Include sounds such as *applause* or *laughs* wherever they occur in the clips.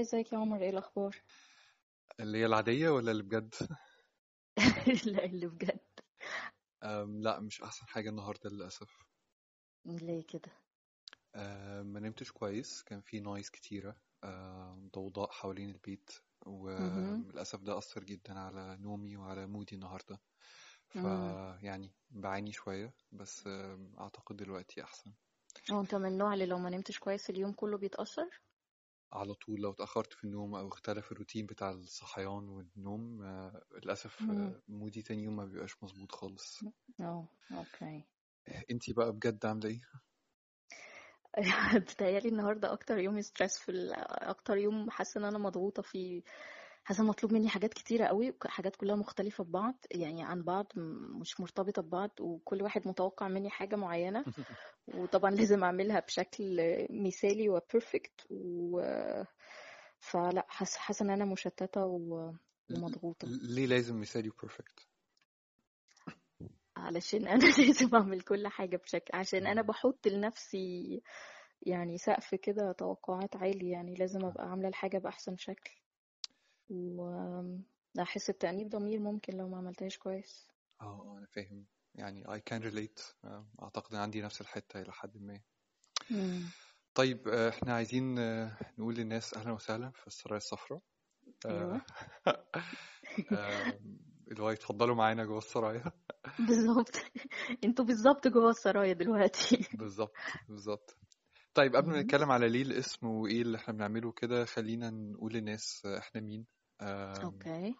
ازيك يا ازيك عمر؟ إيه الأخبار؟ *laughs* اللي هي العادية ولا اللي بجد؟ لا اللي بجد. أم لا مش أحسن حاجة النهاردة للأسف. ليه كده؟ أم ما نمتش كويس. كان في noise كتيرة. أم ضوضاء حوالين البيت. مهم. وللأسف ده أثر جدا على نومي وعلى mood ي النهاردة. مم. فيعني بعاني شوية بس أم، أعتقد دلوقتي أحسن. هو أنت من النوع اللي لو ما نمتش كويس اليوم كله بيتأثر؟ على طول لو اتأخرت في النوم أو اختلف الروتين بتاع الصحيان والنوم أه، للأسف مم. أه، mood ي تاني يوم ما بيبقاش مظبوط خالص آه okay انتي بقى بجد عاملة إيه؟ *laughs* بتهيألي النهارده أكتر يوم stressful أكتر يوم حاسة إن أنا مضغوطة فيه حاسة مطلوب مني حاجات كتيرة قوي حاجات كلها مختلفة ببعض يعني عن بعض مش مرتبطة ببعض وكل واحد متوقع مني حاجة معينة. *laughs* وطبعا لازم أعملها بشكل مثالي و perfect و فلا حاسه حاسة إن أنا مشتتة و- ومضغوطة. ليه لازم مثالي و perfect علشان أنا *laughs* لازم أعمل كل حاجة بشكل عشان أنا بحط لنفسي يعني سقف كده توقعات عالي يعني لازم أبقى عاملة الحاجة بأحسن شكل. واحس بتأنيب ضمير ممكن لو ما عملتهاش كويس. آه أنا فاهم. يعني I can relate. آه، اعتقد إن عندي نفس الحتة إلى حد ما. مم. طيب آه، إحنا عايزين آه، نقول للناس أهلا وسهلا في السرايا الصفراء. آه، *laughs* آه، اللي هو يتفضلوا معانا جوه السرايا. *laughs* بالظبط. *laughs* أنتوا بالظبط جوه السرايا دلوقتي. بالظبط بالظبط. طيب قبل ما مم. نتكلم على ليه الاسم وإيه اللي إحنا بنعمله كده خلينا نقول للناس آه، إحنا مين. okay.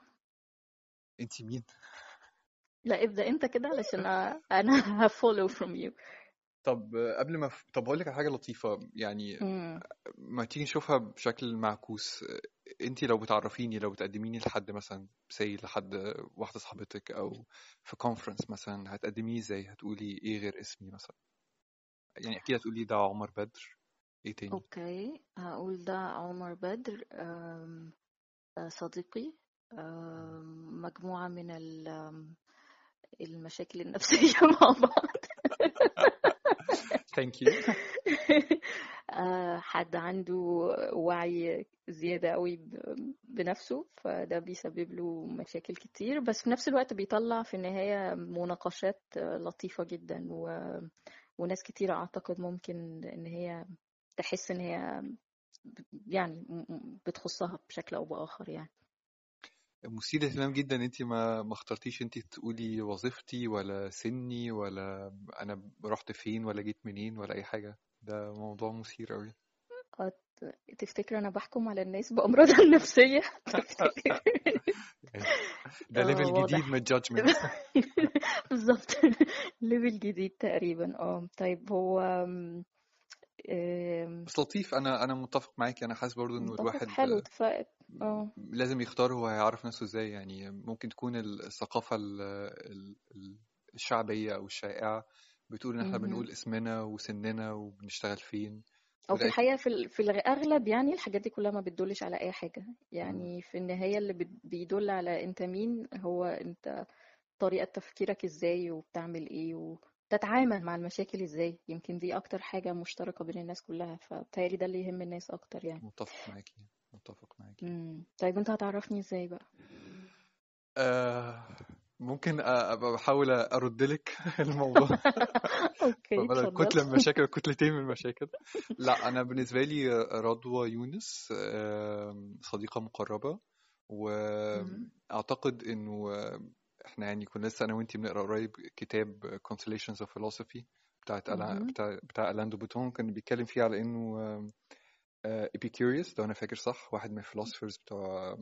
انتي مين؟ لا ابدأ أنت كده علشان أنا *laughs* ه follow from you. طب قبل ما ف... طب هقول لك على حاجة لطيفة يعني مم. ما تيجي نشوفها بشكل معكوس انتي لو بتعرفيني لو بتقدميني لحد مثلا say لحد واحدة صاحبتك أو في conference مثلا هتقدميه إزاي؟ هتقولي إيه غير اسمي مثلا؟ يعني أكيد هتقولي ده عمر بدر إيه تاني؟ okay هقول ده عمر بدر أم، صديقي أم، مجموعة من المشاكل النفسية *laughs* مع بعض. thank you *laughs* آه، حد عنده وعي زيادة قوي بنفسه فده بيسبب له مشاكل كتير بس في نفس الوقت بيطلع في النهاية مناقشات آه، لطيفة جدا و... وناس كتير أعتقد ممكن إن هي تحس إن هي يعني بتخصها بشكل أو بآخر يعني. مثير اهتمام جدا. انتي ما ما اخترتيش انتي تقولي وظيفتي ولا سني ولا أنا رحت فين ولا جيت منين ولا أي حاجة؟ ده موضوع مثير قوي آه، تفتكر أنا بحكم على الناس بأمراضها *laughs* النفسية؟ تفتكر؟ *laughs* ده level جديد واضح. من ال judgment *laughs* بالظبط. ليفل جديد تقريبا. آه طيب هو بس لطيف أنا أنا متفق معاكي أنا حاسس برضو انه الواحد حلو اتفقت. آه. لازم يختار هو هيعرف نفسه إزاي. يعني ممكن تكون الثقافة ال- ال- ال- الشعبية أو الشائعة بتقول إن إحنا. بنقول اسمنا وسننا وبنشتغل فين. أو في الحقيقة في في الاغلب يعني الحاجات دي كلها ما بتدلش على أي حاجة. مم. يعني في النهاية اللي بيدل على أنت مين هو أنت طريقة تفكيرك إزاي وبتعمل إيه وتتعامل مع المشاكل إزاي؟ يمكن دي أكتر حاجة مشتركة بين الناس كلها فبالتالي ده اللي يهم الناس أكتر يعني. متفق معاكي متفق معاكي امم طيب أنت هتعرفني إزاي بقى؟ آه ممكن أبقى بحاول أرد لك *laughs* الموضوع. *laughs* أوكي كتلة من *laughs* المشاكل كتلتين من المشاكل. لا أنا بالنسبة لي رضوى يونس مقربة مم. وأعتقد إنه إحنا يعني كنا لسه أنا وأنتي بنقرأ قريب كتاب Constellations of Philosophy بتاعت ألا... بتاع بتاع ألاندو بوتون كان بيتكلم فيه على إنه Epicurus لو أنا فاكر صح واحد من الفيلوسفرز بتوع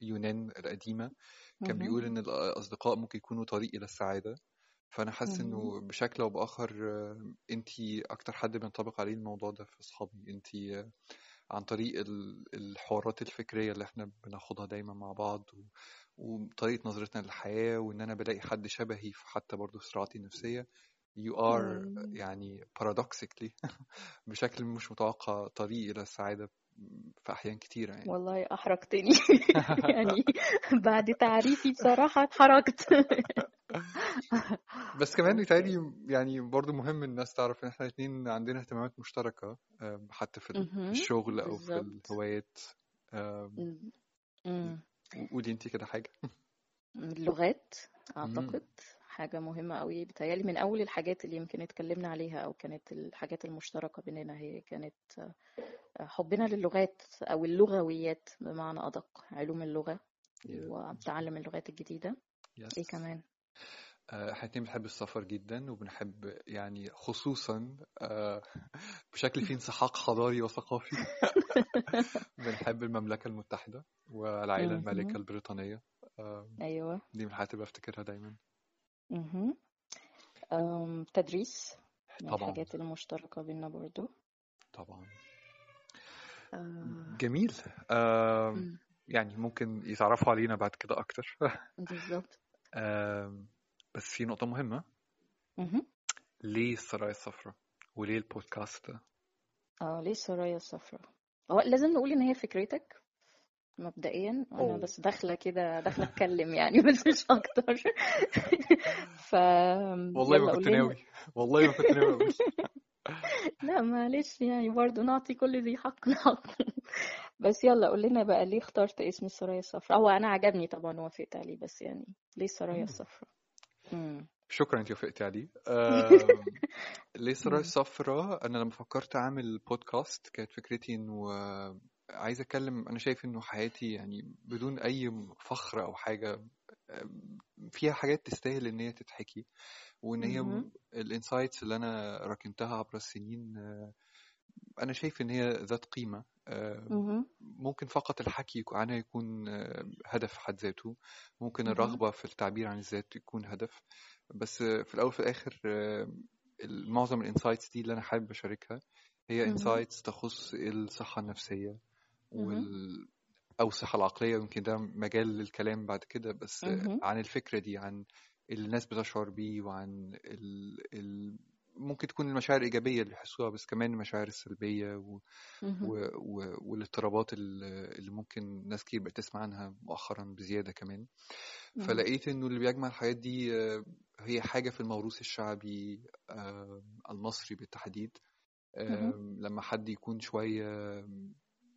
يونان القديمة كان. بيقول إن الأصدقاء ممكن يكونوا طريق إلى السعادة فأنا حاسس. إنه بشكل أو بآخر آه، أنتي أكتر حد بينطبق عليه الموضوع ده في أصحابي أنتي آه، عن طريق ال- الحوارات الفكرية اللي إحنا بناخدها دايما مع بعض و... وطريقة نظرتنا للحياة وإن أنا بلاقي حد شبهي في حتى برضو صراعاتي النفسية you are. يعني paradoxically *laughs* بشكل مش متوقع طريق إلى السعادة في أحيان كتيرة يعني والله أحرجتني *laughs* يعني بعد تعريفي بصراحة اتحرجت *laughs* بس كمان أوكي يتهيألي يعني برضو مهم الناس تعرف إن إحنا الاتنين عندنا اهتمامات مشتركة آم، حتى في في. الشغل أو في الهوايات. قولي انتي كده حاجة. اللغات مم. أعتقد حاجة مهمة قوي بتهيألي من أول الحاجات اللي يمكن اتكلمنا عليها أو كانت الحاجات المشتركة بيننا هي كانت آه، حبنا للغات أو اللغويات بمعنى أدق علوم اللغة Yeah. وتعلم اللغات الجديدة. إيه يس كمان؟ آه، إحنا الاتنين بنحب السفر جدا وبنحب يعني خصوصا آه، *laughs* بشكل فيه انسحاق حضاري وثقافي. *laughs* بنحب المملكة المتحدة والعائلة المالكة. البريطانية. آه، أيوة. دي من الحاجات اللي بفتكرها دايما. أم، تدريس من طبعا. الحاجات المشتركة بينا برضو. طبعا. آه، جميل. آه،. يعني ممكن يتعرفوا علينا بعد كده أكتر. *laughs* بالظبط. آه، بس في نقطة مهمة. مهم. ليه السرايا الصفراء؟ وليه البودكاست ده؟ آه ليه السرايا الصفراء؟ هو لازم نقول إن هي فكرتك مبدئيا. أنا أوه. بس داخلة كده داخلة أتكلم يعني بس مش أكتر. *laughs* ف والله ما كنت ناوي. والله ما كنت ناوي *laughs* لا معلش يعني برضو نعطي كل ذي حق *laughs* حقه بس يلا قول لنا بقى ليه اخترت اسم السرايا الصفراء؟ هو أنا عجبني طبعا وافقت عليه بس يعني ليه السرايا. الصفراء؟ شكرا انت وافقتي عليه آم، ليه. الصفراء أنا لما فكرت أعمل بودكاست كانت فكرتي إنه آه، عايز أتكلم أنا شايف إنه حياتي يعني بدون أي فخر أو حاجة آه، فيها حاجات تستاهل إن هي تتحكي وإن هي. الانسايتس اللي أنا راكمتها عبر السنين آه، أنا شايف إن هي ذات قيمة آه،. ممكن فقط الحكي عنها يكون آه، هدف حد ذاته ممكن مهم. الرغبة في التعبير عن الذات يكون هدف بس آه، في الأول وفي الآخر آه، معظم ال insights دي اللي أنا حابب أشاركها هي. insights تخص الصحة النفسية مهم. وال أو الصحة العقلية يمكن ده مجال للكلام بعد كده بس. عن الفكرة دي عن اللي الناس بتشعر بيه وعن ال... ال... ممكن تكون المشاعر الإيجابية اللي بيحسوها بس كمان المشاعر السلبية و... و... و... والاضطرابات ال- اللي ممكن ناس كتير بقت تسمع عنها مؤخرا بزيادة كمان. فلقيت إنه اللي بيجمع الحاجات دي آه، هي حاجة في الموروث الشعبي المصري بالتحديد. لما حد يكون شوية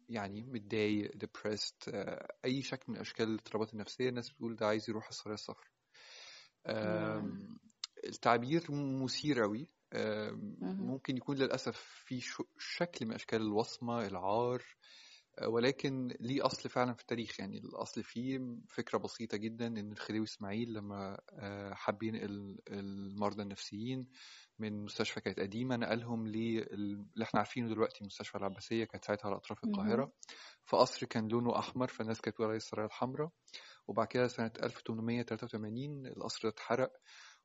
يعني متضايق depressed آه، أي شكل من أشكال الاضطرابات النفسية الناس بتقول ده عايز يروح السرايا الصفراء التعبير مثير مهم. ممكن يكون للأسف في شكل من أشكال الوصمة العار آه، ولكن ليه أصل فعلا في التاريخ. يعني الأصل فيه فكرة بسيطة جدا إن الخديوي إسماعيل لما آه، حب ينقل المرضى النفسيين من مستشفى كانت قديمة نقلهم لل- اللي إحنا عارفينه دلوقتي مستشفى العباسية كانت ساعتها على أطراف. القاهرة. فقصر كان لونه أحمر فالناس كانت بتقول عليه السرايا الحمراء. وبعد كده سنة 1883 القصر ده اتحرق.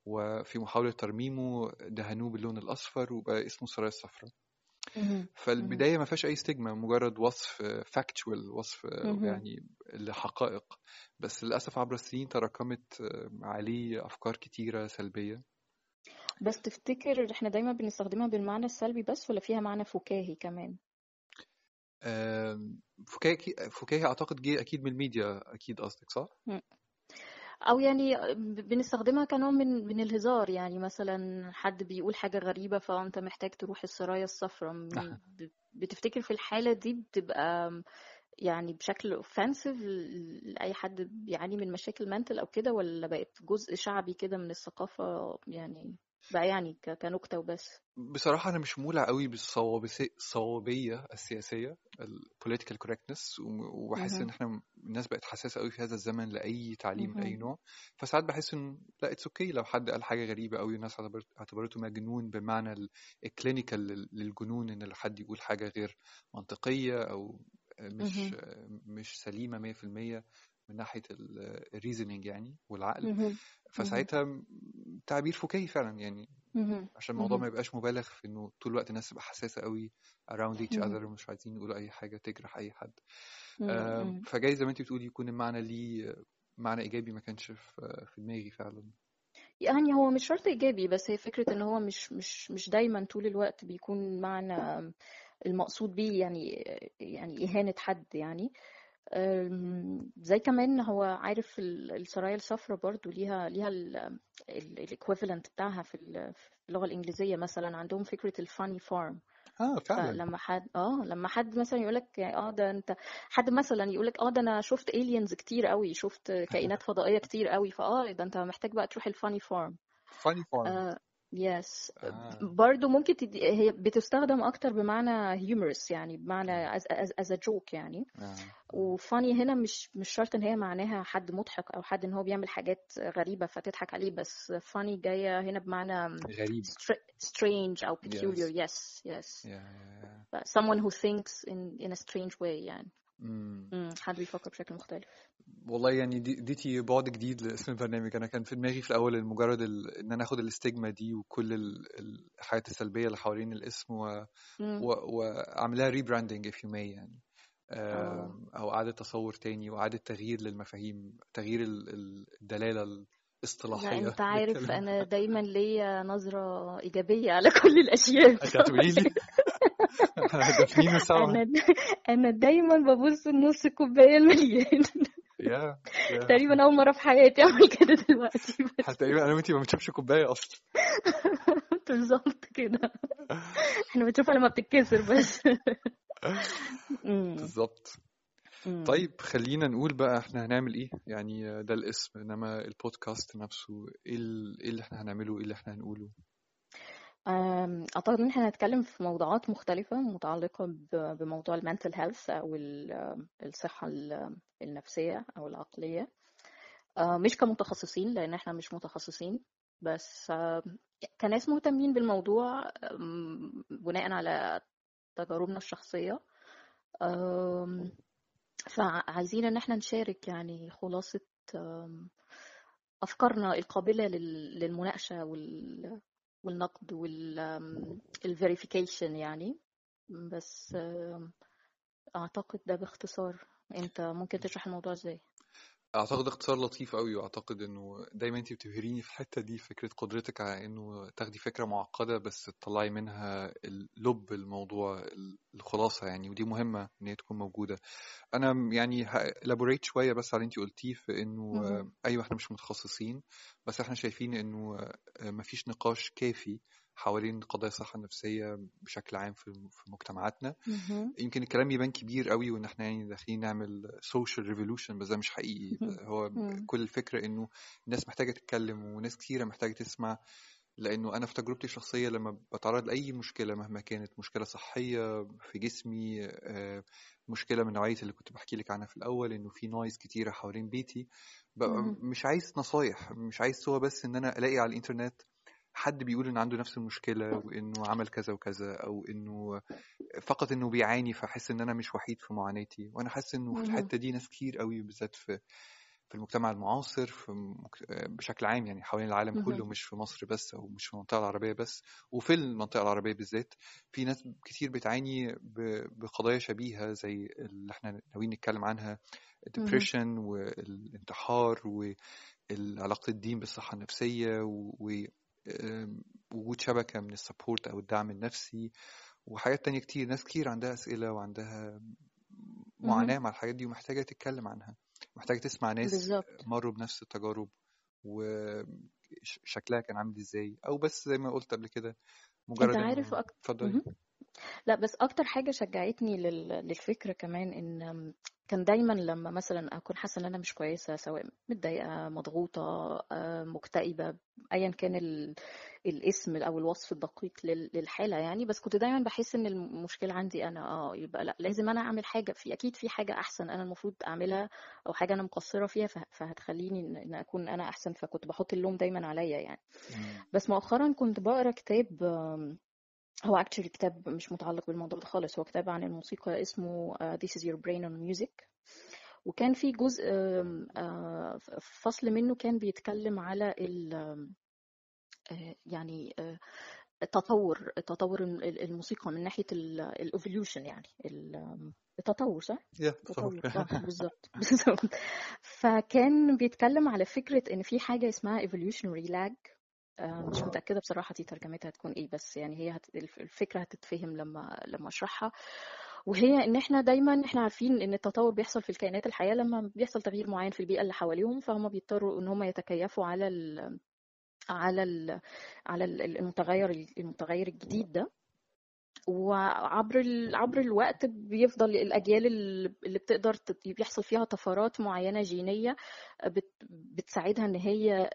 وفي محاولة ترميمه دهنوه باللون الأصفر وبقى اسمه السرايا الصفراء. فالبداية ما فيهاش أي stigma مجرد وصف factual وصف. يعني لحقائق بس للأسف عبر السنين تراكمت عليه أفكار كتيرة سلبية بس تفتكر إحنا دايما بنستخدمها بالمعنى السلبي بس ولا فيها معنى فكاهي كمان فكاهي فكاهي أعتقد جه أكيد من الميديا أكيد قصدك صح؟ أو يعني بنستخدمها كنوع من من الهزار. يعني مثلا حد بيقول حاجة غريبة فأنت محتاج تروح السرايا الصفراء. بتفتكر في الحالة دي بتبقى يعني بشكل اوفensive لأي حد بيعاني من مشاكل منتل أو كده ولا بقت جزء شعبي كده من الثقافة؟ يعني بقى يعني ك- كنكتة وبس بصراحة أنا مش مولع قوي بالصوابسي- الصوابية السياسية ال political correctness وم- وبحس إن مهم. إحنا الناس بقت حساسة قوي في هذا الزمن لأي تعليم مهم. نوع فساعات بحس إن لا it's okay لو حد قال حاجة غريبة قوي الناس اعتبرت- اعتبرته مجنون بمعنى ال- clinical لل- للجنون إن حد يقول حاجة غير منطقية أو مش مهم. مش سليمة 100% من ناحية ال reasoning يعني والعقل. فساعتها تعبير فكاهي فعلا يعني. عشان الموضوع ما. يبقاش مبالغ في إنه طول الوقت الناس تبقى حساسة قوي around each other ومش عايزين يقولوا أي حاجة تجرح أي حد. فجاي زي ما انت بتقولي يكون المعنى ليه معنى إيجابي ما كانش في دماغي فعلا يعني هو مش شرط إيجابي بس هي فكرة إن هو مش مش مش دايما طول الوقت بيكون معنى المقصود بيه يعني يعني إهانة حد يعني زي كمان هو عارف ال- السرايا الصفراء برضو ليها ليها ال equivalent بتاعها في ال- في اللغة الإنجليزية مثلا عندهم فكرة ال funny farm آه فعلا. فلما حد آه لما حد مثلا يقولك آه ده أنت حد مثلا يقولك آه ده أنا شفت aliens كتير قوي شفت كائنات *laughs* فضائية كتير قوي فآه ده أنت محتاج بقى تروح الفاني فارم فاني فارم آه يس آه. برضو ممكن تدي هي بتستخدم أكتر بمعنى humorous يعني بمعنى a joke يعني. آه. وفاني هنا مش مش شرط إن هي معناها حد مضحك أو حد إن هو بيعمل حاجات غريبة فتضحك عليه بس فاني جاية هنا بمعنى غريب strange أو Yes. peculiar yes. Yes yeah But someone who thinks in in a strange way يعني. حد بيفكر بشكل مختلف. والله يعني اديتي بعد جديد لاسم البرنامج. أنا كان في دماغي في الأول مجرد ال... إن أنا آخد ال stigma دي وكل ال... الحاجات السلبية اللي حوالين الاسم و... مم. و... وأعملها rebranding if you may يعني. آم، أو إعادة تصور تاني وإعادة تغيير للمفاهيم تغيير ال- ال- الدلالة لا الاصطلاحيه أنت عارف أنا دايما *laughs* ليا نظرة إيجابية على كل الأشياء. أنت هتقولي لي؟ *laughs* إحنا *laughs* دافنين سوا. أنا أنا دايما ببص النص كوباية المليان يا تقريبا أول مرة في حياتي أعمل كده دلوقتي تقريبا أنا وأنتي ما بنشوفش كوباية أصلا. *laughs* بالظبط كده. إحنا بنشوفها لما بتتكسر بس. *laughs* بالظبط. طيب خلينا نقول بقى إحنا هنعمل إيه؟ يعني ده الاسم إنما البودكاست نفسه إيه إيه اللي إحنا هنعمله؟ إيه اللي إحنا هنقوله؟ أم، أعتقد إن إحنا هنتكلم في موضوعات مختلفة متعلقة ب- بموضوع المنتل هيلث أو ال- الصحة ال- النفسية أو العقلية. أه، مش كمتخصصين لأن إحنا مش متخصصين بس أه، كناس مهتمين بالموضوع بناء على تجاربنا الشخصية. أم، فعايزين إن إحنا نشارك يعني خلاصة أم، أفكارنا القابلة لل- للمناقشة وال والنقد والفيريفيكيشن يعني بس أعتقد ده باختصار أنت ممكن تشرح الموضوع إزاي؟ أعتقد اختصار لطيف قوي وأعتقد إنه دايما انت بتبهريني في الحتة دي فكرة قدرتك على إنه تاخدي فكرة معقدة بس تطلعي منها لب الموضوع الخلاصة يعني ودي مهمة إن هي تكون موجودة. أنا يعني ه elaborate شوية بس على اللي انت قلتيه في إنه أيوه إحنا مش متخصصين بس إحنا شايفين إنه مفيش نقاش كافي حوالين قضايا الصحة النفسية بشكل عام في في مجتمعاتنا مهم. يمكن الكلام يبان كبير قوي وإن إحنا يعني داخلين نعمل social revolution بس ده مش حقيقي. هو مم. كل الفكرة إنه الناس محتاجة تتكلم وناس كتيرة محتاجة تسمع لأنه أنا في تجربتي الشخصية لما بتعرض لأي مشكلة مهما كانت مشكلة صحية في جسمي آه، مشكلة من نوعية اللي كنت بحكي لك عنها في الأول إنه في نويز كتيرة حوالين بيتي ببقى. مش عايز نصايح مش عايز هو بس إن أنا ألاقي على الإنترنت حد بيقول إن عنده نفس المشكلة وإنه عمل كذا وكذا أو إنه فقط إنه بيعاني فاحس إن أنا مش وحيد في معاناتي وأنا حاسس إنه في مهم. الحتة دي ناس كتير قوي بالذات في في المجتمع المعاصر في مك- بشكل عام يعني حوالين العالم كله مهم. مش في مصر بس أو مش في المنطقة العربية بس وفي المنطقة العربية بالذات في ناس كتير بتعاني ب- بقضايا شبيهة زي اللي إحنا ناويين نتكلم عنها. ال depression والانتحار وعلاقه الدين بالصحة النفسية ووجود شبكة من ال support أو الدعم النفسي وحاجات تانية كتير. ناس كتير عندها أسئلة وعندها. معاناة مع الحاجات دي ومحتاجة تتكلم عنها. محتاجة تسمع ناس بالظبط. مروا بنفس التجارب وشكلها كان عامل إزاي. أو بس زي ما قلت قبل كده مجرد عارف انه أكتر اتفضلي لا بس أكتر حاجة شجعتني لل... للفكرة كمان إن كان دايما لما مثلا أكون حاسة إن أنا مش كويسة سواء متضايقة مضغوطة آه، مكتئبة ايا كان ال... الاسم أو الوصف الدقيق لل... للحالة يعني بس كنت دايما بحس إن المشكلة عندي أنا آه يبقى لأ لازم أنا أعمل حاجة في أكيد في حاجة أحسن أنا المفروض أعملها أو حاجة أنا مقصرة فيها ف... فهتخليني ان إن أكون أنا أحسن فكنت بحط اللوم دايما عليا يعني. بس مؤخرا كنت بقرأ كتاب هو actually كتاب مش متعلق بالموضوع ده خالص. هو كتاب عن الموسيقى اسمه uh, This is your brain on music. وكان في جزء آه، فصل منه كان بيتكلم على ال آه، يعني آه، التطور تطور ال- الموسيقى من ناحية ال evolution يعني التطور صح؟ *laughs* بالظبط *laughs* بالظبط. فكان بيتكلم على فكرة إن في حاجة اسمها evolutionary lag آه، مش متأكدة بصراحة دي ترجمتها هتكون إيه بس يعني هي هت... الف- الفكرة هتتفهم لما لما أشرحها. وهي إن إحنا دايما إحنا عارفين إن التطور بيحصل في الكائنات الحية لما بيحصل تغيير معين في البيئة اللي حواليهم فهم بيضطروا إن هم يتكيفوا على ال على ال على ال- المتغير المتغير الجديد ده. وعبر ال... عبر الوقت بيفضل الأجيال اللي بتقدر بيحصل فيها طفرات معينة جينية بت... بتساعدها إن هي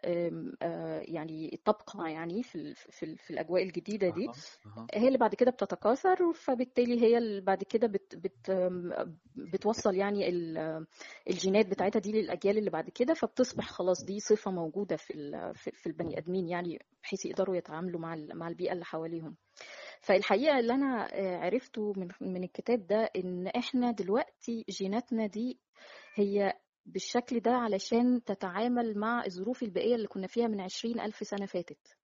يعني تبقى يعني في ال... في, ال... في الأجواء الجديدة دي. هي اللي بعد كده بتتكاثر فبالتالي هي اللي بعد كده بت... بت... بتوصل يعني ال... الجينات بتاعتها دي للأجيال اللي بعد كده فبتصبح خلاص دي صفة موجودة في ال... في البني آدمين يعني بحيث يقدروا يتعاملوا مع ال... مع البيئة اللي حواليهم. فالحقيقة اللي أنا آه، عرفته من من الكتاب ده إن إحنا دلوقتي جيناتنا دي هي بالشكل ده علشان تتعامل مع الظروف البيئية اللي كنا فيها من عشرين ألف سنة فاتت.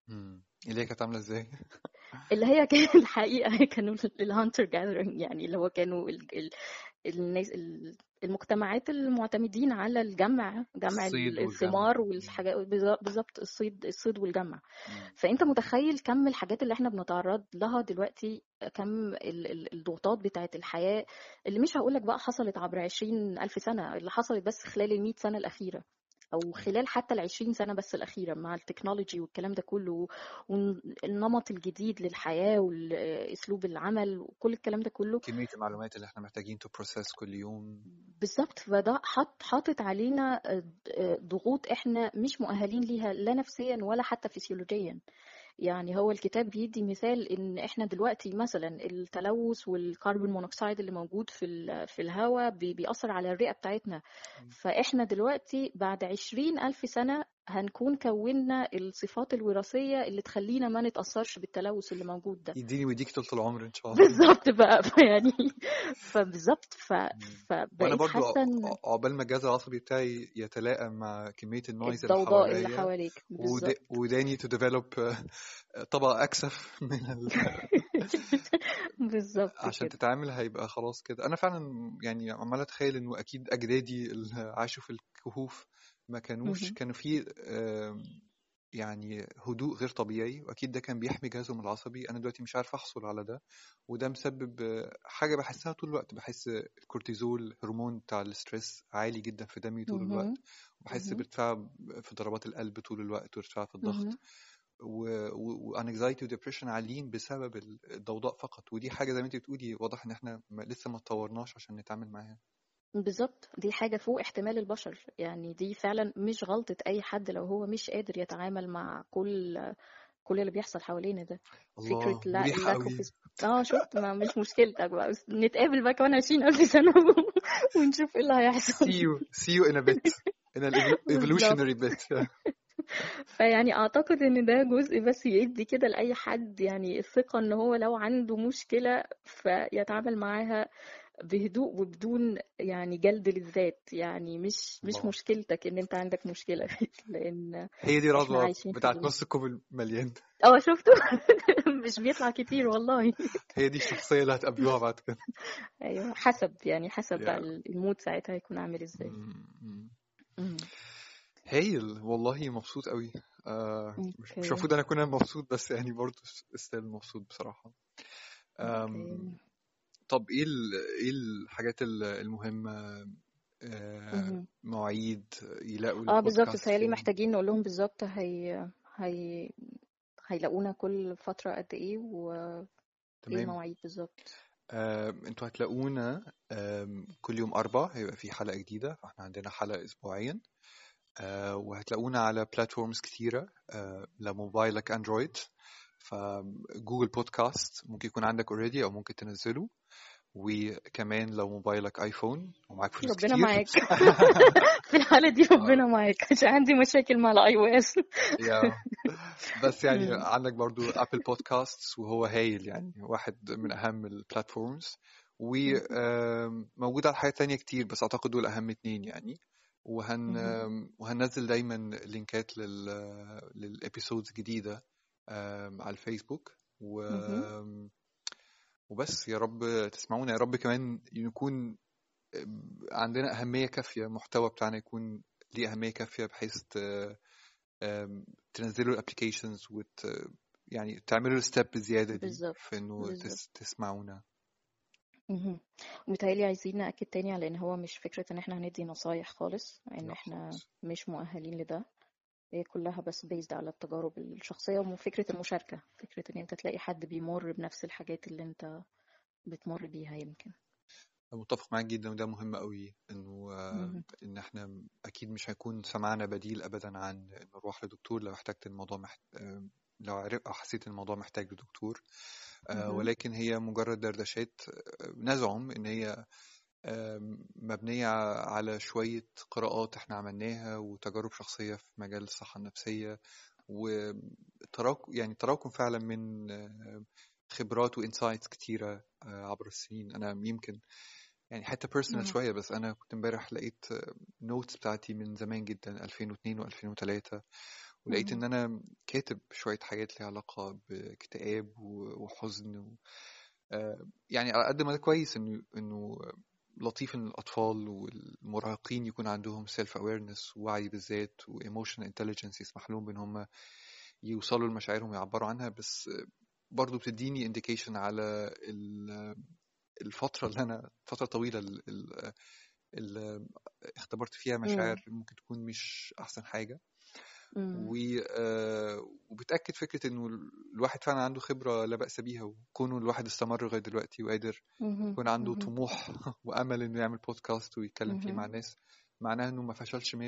اللي هي كانت عاملة إزاي؟ *laughs* اللي هي كان الحقيقة *laughs* كانوا ال hunter gathering يعني اللي هو كانوا الناس ال- المجتمعات المعتمدين على الجمع جمع ال- الثمار. والحاجات بالظبط الصيد الصيد والجمع. فأنت متخيل كم الحاجات اللي إحنا بنتعرض لها دلوقتي كم ال- ال- الضغوطات بتاعت الحياة اللي مش هقولك بقى حصلت عبر عشرين ألف سنة اللي حصلت بس خلال المئة سنة الأخيرة أو خلال حتى العشرين سنة بس الأخيرة مع ال technology والكلام ده كله والنمط الجديد للحياة وأسلوب العمل وكل الكلام ده كله. كمية المعلومات اللي إحنا محتاجين to process كل يوم. بالظبط. فده حط حاطط علينا ضغوط إحنا مش مؤهلين ليها لا نفسيا ولا حتى فسيولوجيا. يعني هو الكتاب بيدي مثال إن إحنا دلوقتي مثلا التلوث وال carbon monoxide اللي موجود في في الهواء بي- بيأثر على الرئة بتاعتنا. فإحنا دلوقتي بعد عشرين ألف سنة هنكون كوننا الصفات الوراثية اللي تخلينا ما نتأثرش بالتلوث اللي موجود ده. يديني ويديك طول العمر إن شاء الله. بالظبط بقى. فيعني *laughs* فبالظبط. ف... فبقيت برضو عقبال ما الجهاز العصبي بتاعي يتلائم مع كمية ال noise اللي الضوضاء اللي حواليك. بالظبط. وداني to develop طبقة أكثف من ال... *laughs* بالظبط عشان كده. تتعامل هيبقى خلاص كده. أنا فعلا يعني عمال أتخيل إنه أكيد أجدادي اللي عاشوا في الكهوف ما كانوش. كانوا في يعني هدوء غير طبيعي وأكيد ده كان بيحمي جهازهم العصبي أنا دلوقتي مش عارف أحصل على ده وده مسبب حاجة بحسها طول الوقت بحس الكورتيزول هرمون بتاع ال stress عالي جدا في دمي طول الوقت. وبحس. بارتفاع في ضربات القلب طول الوقت وارتفاع في الضغط. و anxiety و depression عاليين بسبب الضوضاء فقط ودي حاجة زي ما أنت بتقولي واضح إن إحنا لسه ما اتطورناش عشان نتعامل معاها بالظبط دي حاجة فوق احتمال البشر يعني دي فعلا مش غلطة أي حد لو هو مش قادر يتعامل مع كل كل اللي بيحصل حوالينا ده. فكرة الله لا قوي آه شفت ما مش مشكلتك بقى بس نتقابل بقى كمان عشرين ألف سنة *laughs* ونشوف إيه اللي هيحصل. See you see you in a bit in an evol- *laughs* بالظبط. evolutionary bit *laughs* فيعني أعتقد إن ده جزء بس يدي كده لأي حد يعني الثقة إن هو لو عنده مشكلة فيتعامل معاها بهدوء وبدون يعني جلد للذات. يعني مش مش الله. مشكلتك إن أنت عندك مشكلة *laughs* لأن هي دي رضوى بتاعت نص كوب المليان. آه شفتوا *laughs* مش بيطلع كتير والله. هي دي الشخصية اللي هتقابلوها بعد كده. *laughs* أيوه حسب يعني حسب بقى المود ساعتها هيكون عامل إزاي. مم. مم. هايل والله مبسوط قوي آه مش المفروض أنا أكون مبسوط بس يعني برضه أستاذ مبسوط أم طب إيه ال... إيه الحاجات ال- المهمة؟ آه. مواعيد يلاقوا آه بالظبط. فين؟ محتاجين نقول لهم بالظبط هي هي هيلاقونا كل فترة قد إيه وايه تمام. المواعيد بالظبط. آه، أنتوا هتلاقونا آم، كل يوم أربع هيبقى في حلقة جديدة. فاحنا عندنا حلقة أسبوعيا. آه، وهتلاقونا على platforms كتيرة آه، لموبايلك أندرويد. فجوجل بودكاست ممكن يكون عندك already أو ممكن تنزله. وكمان لو موبايلك آيفون ومعاك فلوس ربنا كتير. معاك. *laughs* في الحالة دي آه، ربنا معاك. عشان عندي مشاكل مع ال iOS بس يعني عندك برضو Apple Podcast وهو هايل يعني واحد من أهم ال platforms وموجود على حاجات تانية كتير بس أعتقد دول أهم اتنين يعني. وهن وهننزل دايما link ات لل لل episodes جديدة آم، على الفيسبوك. و وبس يا رب تسمعونا. يا رب كمان يكون عندنا أهمية كافية. المحتوى بتاعنا يكون ليه أهمية كافية بحيث تنزلوا ال applications وت يعني تعملوا ال step الزيادة دي بالظبط في إنه تس... تسمعونا. مهم. ومتهيألي عايزين نأكد تاني على إن هو مش فكرة إن إحنا هندي نصايح خالص إن إحنا مش مؤهلين لده. هي كلها بس based على التجارب الشخصية وفكرة المشاركة فكرة إن أنت تلاقي حد بيمر بنفس الحاجات اللي أنت بتمر بيها يمكن متفق معاك جدا وده مهم قوي إنه. إن إحنا أكيد مش هيكون سمعنا بديل ابدا عن إنه نروح لدكتور لو احتجت الموضوع محت... لو حسيت الموضوع محتاج لدكتور آه،. ولكن هي مجرد دردشات آه، نزعم إن هي مبنية على شوية قراءات إحنا عملناها وتجارب شخصية في مجال الصحة النفسية وتراكم يعني تراكم فعلا من خبرات و insights كتيرة آه، عبر السنين أنا يمكن يعني حتى personal. شوية بس أنا كنت امبارح لقيت notes بتاعتي من زمان جدا 2002 و2003 ولقيت. إن أنا كاتب شوية حاجات ليها علاقة باكتئاب وحزن و... آه، يعني على قد ما ده كويس إنه إنه لطيف إن الأطفال والمراهقين يكون عندهم self awareness ووعي بالذات و emotional intelligence يسمح لهم بإن هم يوصلوا لمشاعرهم ويعبروا عنها بس برضو بتديني انديكيشن على ال- الفترة اللي طويلة ال- ال- اللي اختبرت فيها. مشاعر ممكن تكون مش أحسن حاجة آه، وبتأكد فكرة إنه الواحد فعلا عنده خبرة لا بأس بيها وكونه الواحد استمر لغاية دلوقتي وقادر. يكون عنده. طموح *laughs* وأمل إنه يعمل بودكاست ويتكلم فيه مع. الناس معناه إنه ما فشلش 100%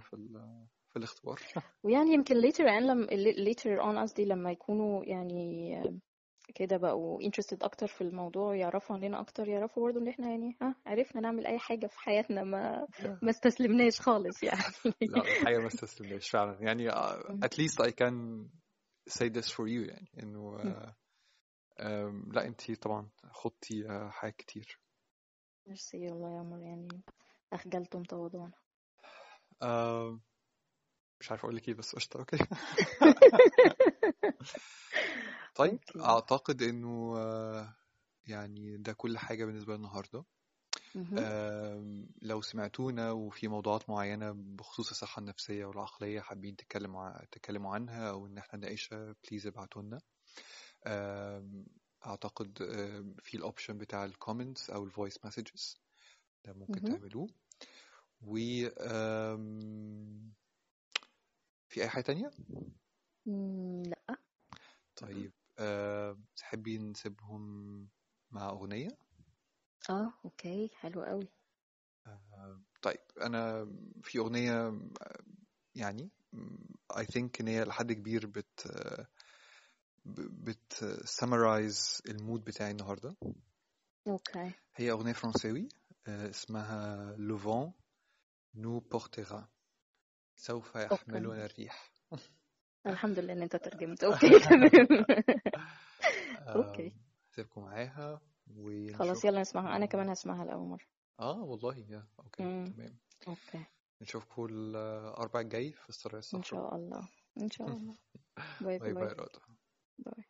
في ال- في الاختبار *laughs* ويعني يمكن later on لما later on قصدي لما يكونوا يعني كده بقوا interested أكتر في الموضوع ويعرفوا عننا أكتر يعرفوا برضه إن إحنا يعني ها عرفنا نعمل أي حاجة في حياتنا ما ما استسلمناش خالص يعني. *laughs* لا الحقيقة ما استسلمناش فعلا. يعني مم. at least I can say this for you يعني إنه um, لا أنتي طبعا خضتي حاجات كتير. ميرسي والله يا عمر يعني أخجلتم تواضعنا. مش عارف أقول لك إيه بس قشطة okay. *laughs* طيب okay أعتقد إنه uh, يعني ده كل النهاردة مهم. آم، لو سمعتونا وفي موضوعات معينة بخصوص الصحة النفسية والعقلية حابين تتكلموا تتكلموا عنها أو إن إحنا نناقشها please ابعتوا لنا أعتقد في ال option بتاع ال comments أو ال voice messages ده ممكن. تعملوه و في أي حاجة تانية؟ لأ طيب تحبي نسيبهم مع أغنية؟ آه okay حلو قوي آم، طيب أنا في أغنية يعني I think إن هي لحد كبير بت بت summarize ال mood بتاعي النهاردة. okay. هي أغنية فرنساوي آه، اسمها Le vent nous portera. سوف يحملنا الريح. *laughs* الحمد لله إن أنت ترجمت okay *laughs* تمام. *laughs* okay. سيبكم معاها خلاص يلا نسمعها. أنا كمان هسمعها لأول مرة. آه والله يا okay. تمام. okay. نشوفكم الأربع الجاي في السرايا إن الصفراء شاء الله. إن شاء *laughs* الله. bye bye bye. bye.